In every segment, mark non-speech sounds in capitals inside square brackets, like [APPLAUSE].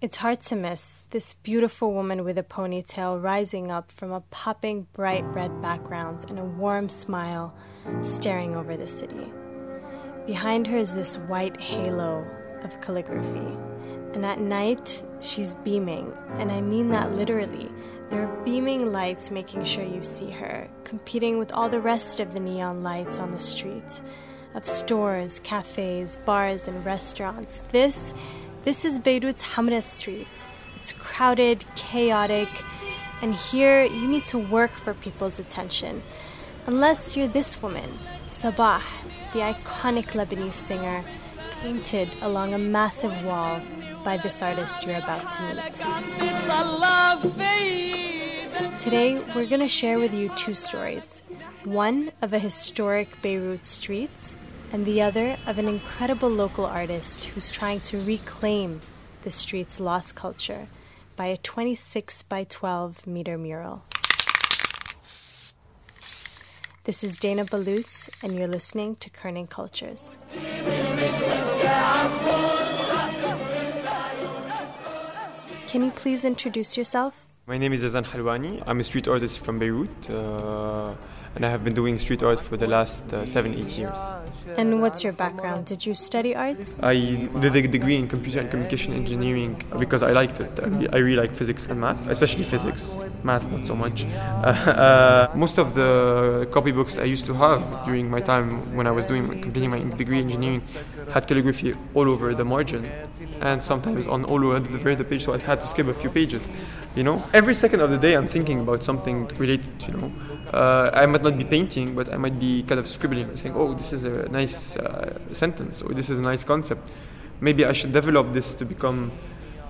It's hard to miss this beautiful woman with a ponytail rising up from a popping bright red background and a warm smile staring over the city. Behind her is this white halo of calligraphy. And at night, she's beaming, and I mean that literally. There are beaming lights making sure you see her, competing with all the rest of the neon lights on the street, of stores, cafes, bars, and restaurants. This, this is Beirut's Hamra Street. It's crowded, chaotic, and here you need to work for people's attention. Unless you're this woman, Sabah, the iconic Lebanese singer, painted along a massive wall by this artist you're about to meet. Today, we're going to share with you two stories one of a historic Beirut street, and the other of an incredible local artist who's trying to reclaim the street's lost culture by a 26 by 12 meter mural. This is Dana Ballout, and you're listening to Kerning Cultures. Can you please introduce yourself? My name is Yazan Halwani. I'm a street artist from Beirut. Uh, and I have been doing street art for the last uh, seven, eight years. And what's your background? Did you study art? I did a degree in computer and communication engineering because I liked it. I really like physics and math, especially physics. Math, not so much. [LAUGHS] Uh, most of the copybooks I used to have during my time when I was doing completing my degree in engineering had calligraphy all over the margin and sometimes on all over the very page, so I had to skip a few pages. You know, every second of the day I'm thinking about something related. You know, uh, I might not be painting, but I might be kind of scribbling, saying, "Oh, this is a nice uh, sentence," or "This is a nice concept." Maybe I should develop this to become.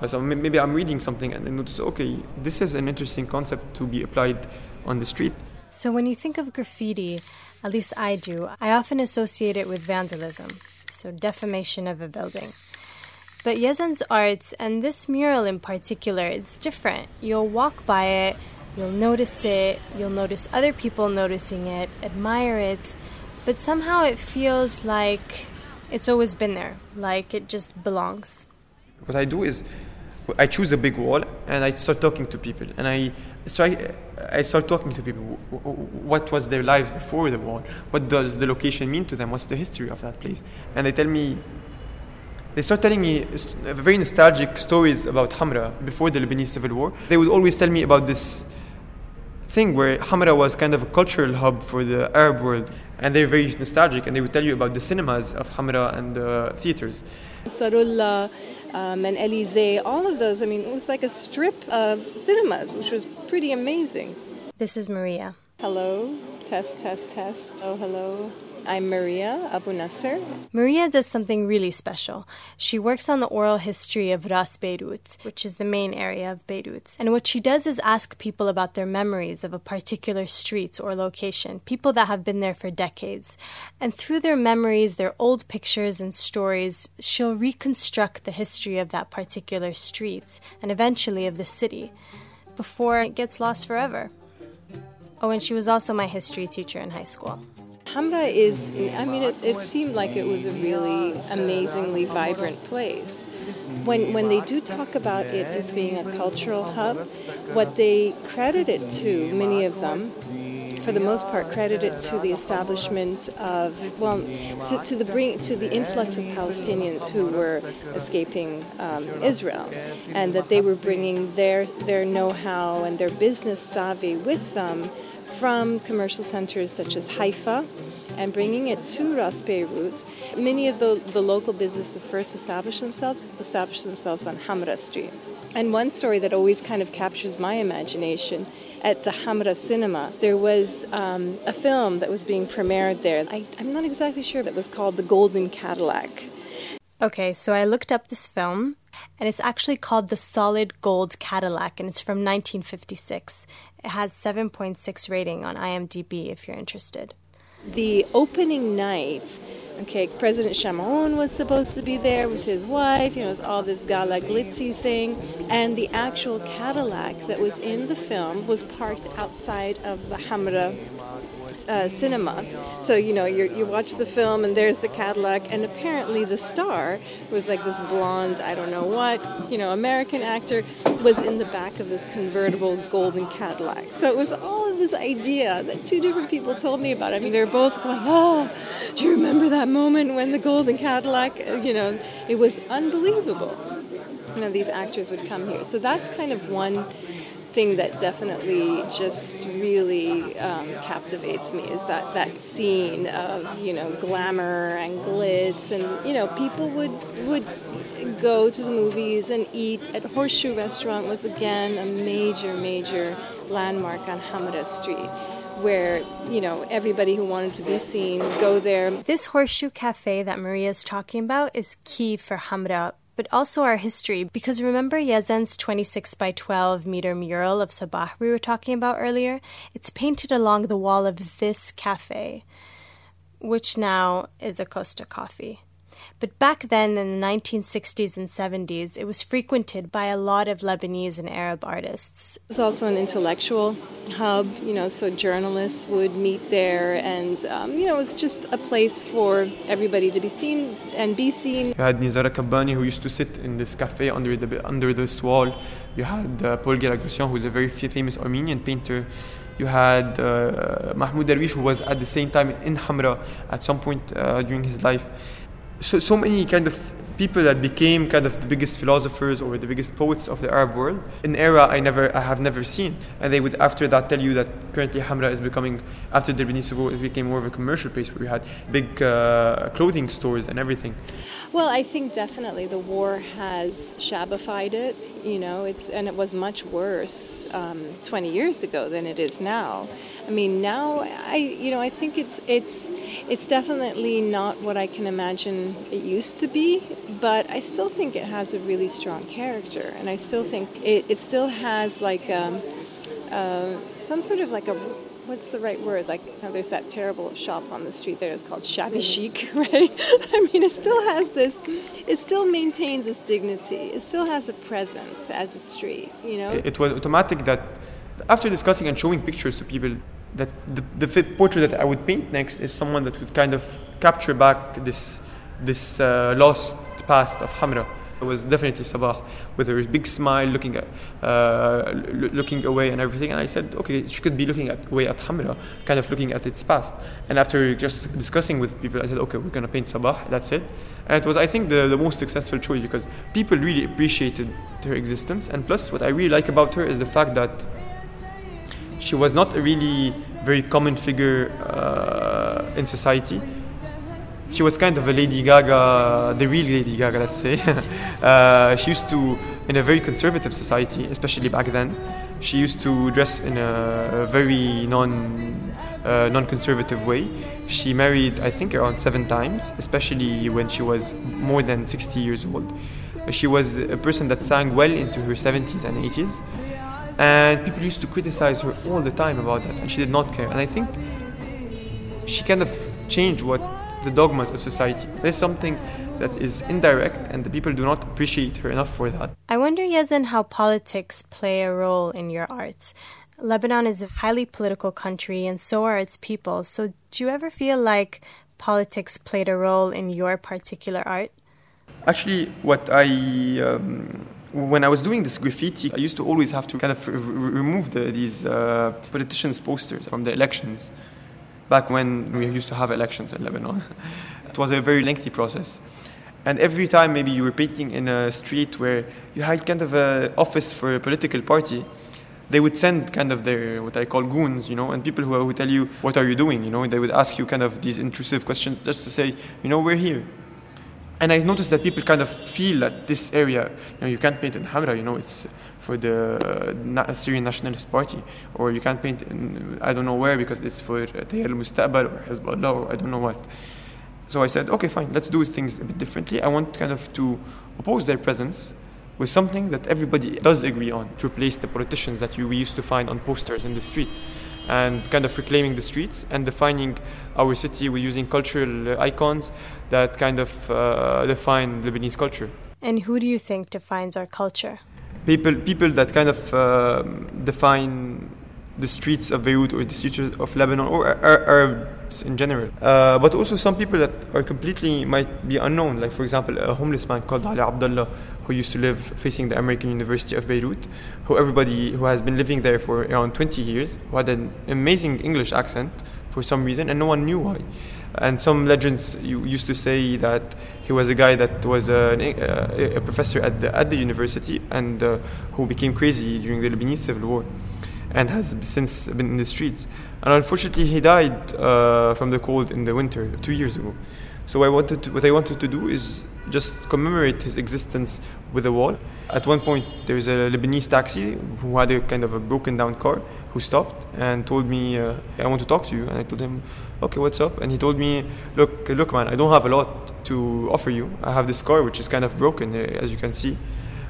Uh, so maybe I'm reading something and I notice, okay, this is an interesting concept to be applied on the street. So when you think of graffiti, at least I do, I often associate it with vandalism, so defamation of a building. But Yazan's art, and this mural in particular, it's different. You'll walk by it, you'll notice it, you'll notice other people noticing it, admire it, but somehow it feels like it's always been there, like it just belongs. What I do is I choose a big wall and I start talking to people and I start, I start talking to people. What was their lives before the wall? What does the location mean to them? What's the history of that place? And they tell me they start telling me very nostalgic stories about Hamra before the Lebanese civil war. They would always tell me about this thing where Hamra was kind of a cultural hub for the Arab world, and they're very nostalgic, and they would tell you about the cinemas of Hamra and the theaters. Saroulla um, and Elysee, all of those, I mean, it was like a strip of cinemas, which was pretty amazing. This is Maria. Hello, test, test, test. Oh, hello. I'm Maria Abu Nasser. Maria does something really special. She works on the oral history of Ras Beirut, which is the main area of Beirut. And what she does is ask people about their memories of a particular street or location, people that have been there for decades. And through their memories, their old pictures and stories, she'll reconstruct the history of that particular street and eventually of the city before it gets lost forever. Oh, and she was also my history teacher in high school. Hamra is, I mean, it, it seemed like it was a really amazingly vibrant place. When, when they do talk about it as being a cultural hub, what they credit it to, many of them, for the most part, credit it to the establishment of, well, to, to the bring to the influx of Palestinians who were escaping um, Israel, and that they were bringing their their know-how and their business savvy with them from commercial centers such as Haifa and bringing it to Ras Beirut. Many of the, the local businesses first established themselves, established themselves on Hamra Street. And one story that always kind of captures my imagination at the Hamra Cinema, there was um, a film that was being premiered there. I, I'm not exactly sure that was called The Golden Cadillac. Okay, so I looked up this film, and it's actually called The Solid Gold Cadillac, and it's from 1956. It has 7.6 rating on IMDb if you're interested. The opening night, okay, President Chamoun was supposed to be there with his wife, you know, it was all this gala glitzy thing, and the actual Cadillac that was in the film was parked outside of the Hamra uh, cinema. So, you know, you watch the film and there's the Cadillac, and apparently the star was like this blonde, I don't know what, you know, American actor, was in the back of this convertible golden Cadillac. So it was all of this idea that two different people told me about. I mean, they were both going, oh, do you remember that moment when the golden Cadillac, uh, you know, it was unbelievable. You know, these actors would come here. So that's kind of one thing that definitely just really um, captivates me is that that scene of you know glamour and glitz and you know people would would go to the movies and eat at Horseshoe Restaurant was again a major major landmark on Hamra Street where you know everybody who wanted to be seen go there. This horseshoe cafe that Maria is talking about is key for Hamra but also our history. Because remember Yazan's 26 by 12 meter mural of Sabah we were talking about earlier? It's painted along the wall of this cafe, which now is a Costa Coffee. But back then, in the 1960s and 70s, it was frequented by a lot of Lebanese and Arab artists. It was also an intellectual hub, you know, so journalists would meet there, and, um, you know, it was just a place for everybody to be seen and be seen. You had Nizar Kabbani, who used to sit in this cafe under, the, under this wall. You had uh, Paul Giragossian, who's a very famous Armenian painter. You had uh, Mahmoud Darwish, who was at the same time in Hamra at some point uh, during his life so, so many kind of people that became kind of the biggest philosophers or the biggest poets of the Arab world, an era I never, I have never seen. And they would after that tell you that currently Hamra is becoming, after the Souveau, it became more of a commercial place where you had big uh, clothing stores and everything. Well, I think definitely the war has shabified it. You know, it's and it was much worse um, 20 years ago than it is now. I mean, now I, you know, I think it's it's it's definitely not what I can imagine it used to be, but I still think it has a really strong character, and I still think it, it still has like um, uh, some sort of like a what's the right word? Like, you know, there's that terrible shop on the street there. It's called shabby chic, [LAUGHS] right? I mean, it still has this. It still maintains its dignity. It still has a presence as a street. You know. It was automatic that after discussing and showing pictures to people, that the, the portrait that I would paint next is someone that would kind of capture back this this uh, lost past of Hamra. It was definitely Sabah with her big smile, looking at, uh, looking away and everything. And I said, okay, she could be looking at away at Hamra, kind of looking at its past. And after just discussing with people, I said, okay, we're gonna paint Sabah. That's it. And it was, I think, the, the most successful choice because people really appreciated her existence. And plus, what I really like about her is the fact that she was not a really very common figure uh, in society. She was kind of a Lady Gaga, the real Lady Gaga, let's say. [LAUGHS] uh, she used to, in a very conservative society, especially back then, she used to dress in a very non uh, non-conservative way. She married, I think, around seven times, especially when she was more than 60 years old. She was a person that sang well into her 70s and 80s and people used to criticize her all the time about that, and she did not care. And I think she kind of changed what the dogmas of society. There's something that is indirect, and the people do not appreciate her enough for that. I wonder, Yazan, how politics play a role in your arts. Lebanon is a highly political country, and so are its people. So, do you ever feel like politics played a role in your particular art? Actually, what I um, when I was doing this graffiti, I used to always have to kind of r- remove the, these uh, politicians' posters from the elections. Back when we used to have elections in Lebanon, [LAUGHS] it was a very lengthy process. And every time maybe you were painting in a street where you had kind of an office for a political party, they would send kind of their what I call goons, you know, and people who would tell you what are you doing, you know, they would ask you kind of these intrusive questions just to say, you know, we're here and I noticed that people kind of feel that this area, you know, you can't paint in Hamra, you know, it's for the uh, Syrian Nationalist Party, or you can't paint in I don't know where because it's for Tayar al-Mustaqbal or Hezbollah or I don't know what. So I said, okay, fine, let's do things a bit differently. I want kind of to oppose their presence with something that everybody does agree on to replace the politicians that you, we used to find on posters in the street and kind of reclaiming the streets and defining our city with using cultural icons that kind of uh, define Lebanese culture. And who do you think defines our culture? People, people that kind of uh, define the streets of Beirut or the streets of Lebanon or Arabs in general. Uh, but also some people that are completely might be unknown, like for example a homeless man called Ali Abdullah who used to live facing the American University of Beirut, who everybody who has been living there for around 20 years, who had an amazing English accent for some reason and no one knew why. And some legends used to say that he was a guy that was a, a, a professor at the, at the university and uh, who became crazy during the Lebanese civil war and has since been in the streets. And unfortunately, he died uh, from the cold in the winter two years ago. So I wanted to, what I wanted to do is just commemorate his existence with a wall. At one point, there was a Lebanese taxi who had a kind of a broken down car who stopped and told me, uh, "I want to talk to you." And I told him, "Okay, what's up?" And he told me, "Look, look, man, I don't have a lot to offer you. I have this car which is kind of broken, uh, as you can see."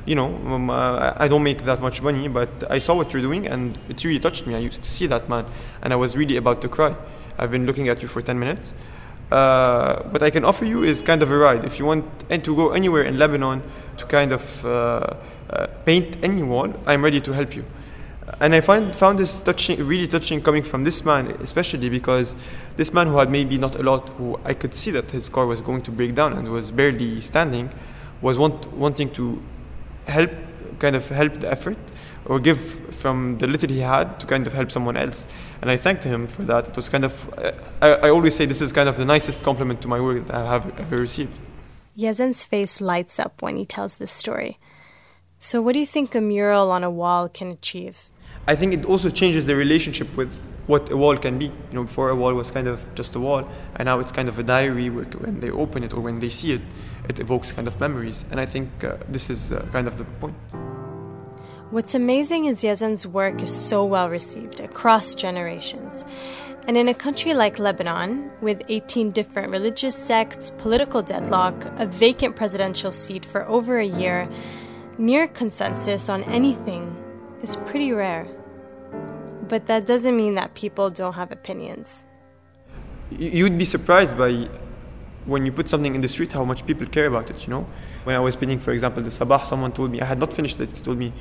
You know, um, uh, I don't make that much money, but I saw what you're doing and it really touched me. I used to see that man and I was really about to cry. I've been looking at you for 10 minutes. Uh, what I can offer you is kind of a ride. If you want and to go anywhere in Lebanon to kind of uh, uh, paint any wall, I'm ready to help you. And I find, found this touching, really touching coming from this man, especially because this man who had maybe not a lot, who I could see that his car was going to break down and was barely standing, was want, wanting to help kind of help the effort or give from the little he had to kind of help someone else. And i thanked him for that. It was kind of I, I, always say this is kind of the nicest compliment to my work that i have ever received. Yazan's face lights up when he tells this story. So what do you think a mural on a wall can achieve? I think it also changes the relationship with what a wall can be. You know, before a wall was kind of just a wall, and now it's kind of a diary where when they open it or when they see it, it evokes kind of memories. And I think uh, this is uh, kind of the point. What's amazing is Yazan's work is so well received across generations. And in a country like Lebanon, with 18 different religious sects, political deadlock, a vacant presidential seat for over a year, near consensus on anything is pretty rare. But that doesn't mean that people don't have opinions. You'd be surprised by when you put something in the street how much people care about it, you know? When I was painting, for example, the Sabah, someone told me, I had not finished it, told me,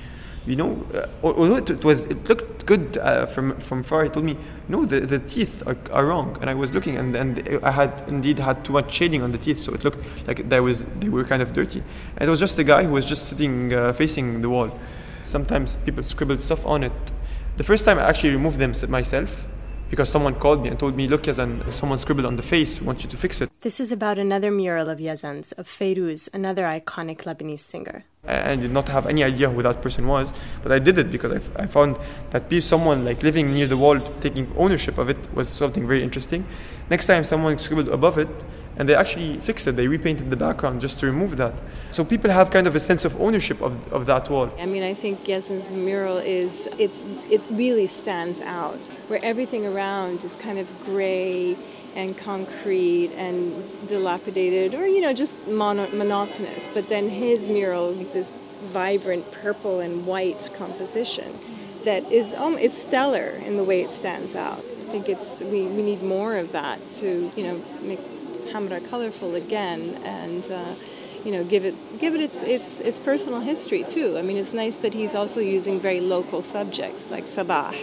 you know, uh, although it, was, it looked good uh, from, from far, he told me, no, the, the teeth are, are wrong. And I was looking, and, and I had indeed had too much shading on the teeth, so it looked like there was, they were kind of dirty. And it was just a guy who was just sitting uh, facing the wall. Sometimes people scribbled stuff on it the first time I actually removed them myself because someone called me and told me, look, Yazan, someone scribbled on the face, wants you to fix it. This is about another mural of Yazan's, of Fayrouz, another iconic Lebanese singer. I did not have any idea who that person was, but I did it because I, I found that someone like living near the wall, taking ownership of it, was something very interesting. Next time, someone scribbled above it, and they actually fixed it. They repainted the background just to remove that. So people have kind of a sense of ownership of, of that wall. I mean, I think Yazan's mural is it it really stands out, where everything around is kind of gray and concrete and dilapidated or you know just mono- monotonous but then his mural this vibrant purple and white composition that is um, is stellar in the way it stands out. I think it's we, we need more of that to you know make hamra colorful again and uh, you know give it give it its its its personal history too. I mean it's nice that he's also using very local subjects like sabah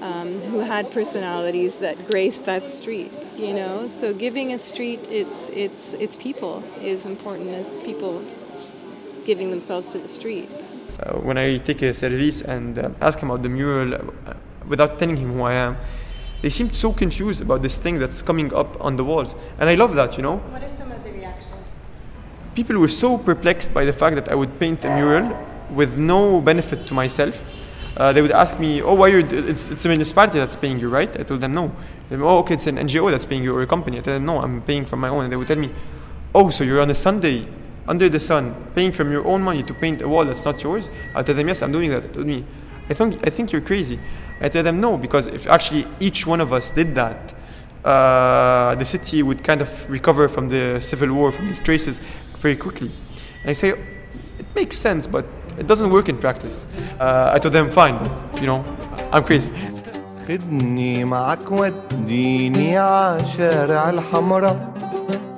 um, who had personalities that graced that street you know? So giving a street its its its people is important as people giving themselves to the street. Uh, when i take a service and uh, ask him about the mural uh, without telling him who i am they seem so confused about this thing that's coming up on the walls. And i love that you know? What are some of the reactions? People were so perplexed by the fact that i would paint a mural with no benefit to myself uh, they would ask me, "Oh, why you? It's it's a municipality that's paying you, right?" I told them no. Them, oh, okay, it's an NGO that's paying you or a company. I told them no, I'm paying from my own. And they would tell me, "Oh, so you're on a Sunday under the sun, paying from your own money to paint a wall that's not yours?" I tell them, "Yes, I'm doing that." They told me, "I think I think you're crazy." I tell them no because if actually each one of us did that, uh, the city would kind of recover from the civil war, from these traces, very quickly. And I say, it makes sense, but it doesn't work in practice. Uh, I told them, fine, but, you know, I'm crazy. خدني معك وديني عشارع الحمرا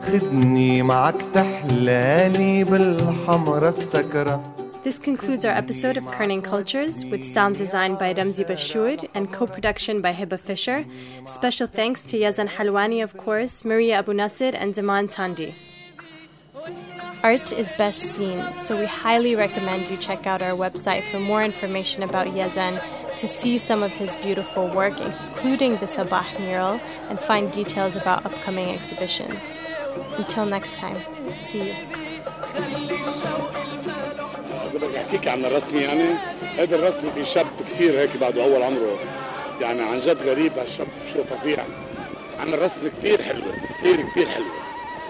خدني معك تحلالي بالحمرا السكرة This concludes our episode of Kerning Cultures with sound design by Ramzi Bashour and co production by Hiba Fisher. Special thanks to Yazan Halwani, of course, Maria Abu Nasir, and Daman Tandi. Art is best seen, so we highly recommend you check out our website for more information about Yazan, to see some of his beautiful work, including the Sabah mural, and find details about upcoming exhibitions. Until next time, see you. اذا بدي احكيك عن الرسم يعني هذا الرسم في شاب كثير هيك بعده اول عمره يعني عن جد غريب هالشاب شو فظيع عمل رسم كثير حلوه كثير كثير حلوه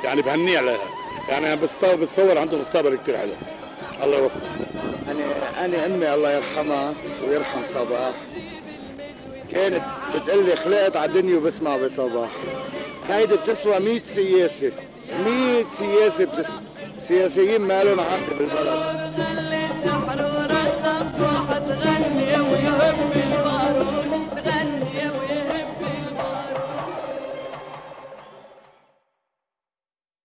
يعني بهنيه عليها يعني بتصور عنده مستقبل كثير حلو. الله يوفقه. أنا أنا أمي الله يرحمها ويرحم صباح. كانت بتقول لي خلقت على الدنيا وبسمع بصباح. هيدي بتسوى 100 سياسة. 100 سياسة بتسوى سياسيين ما لهم عقل بالبلد.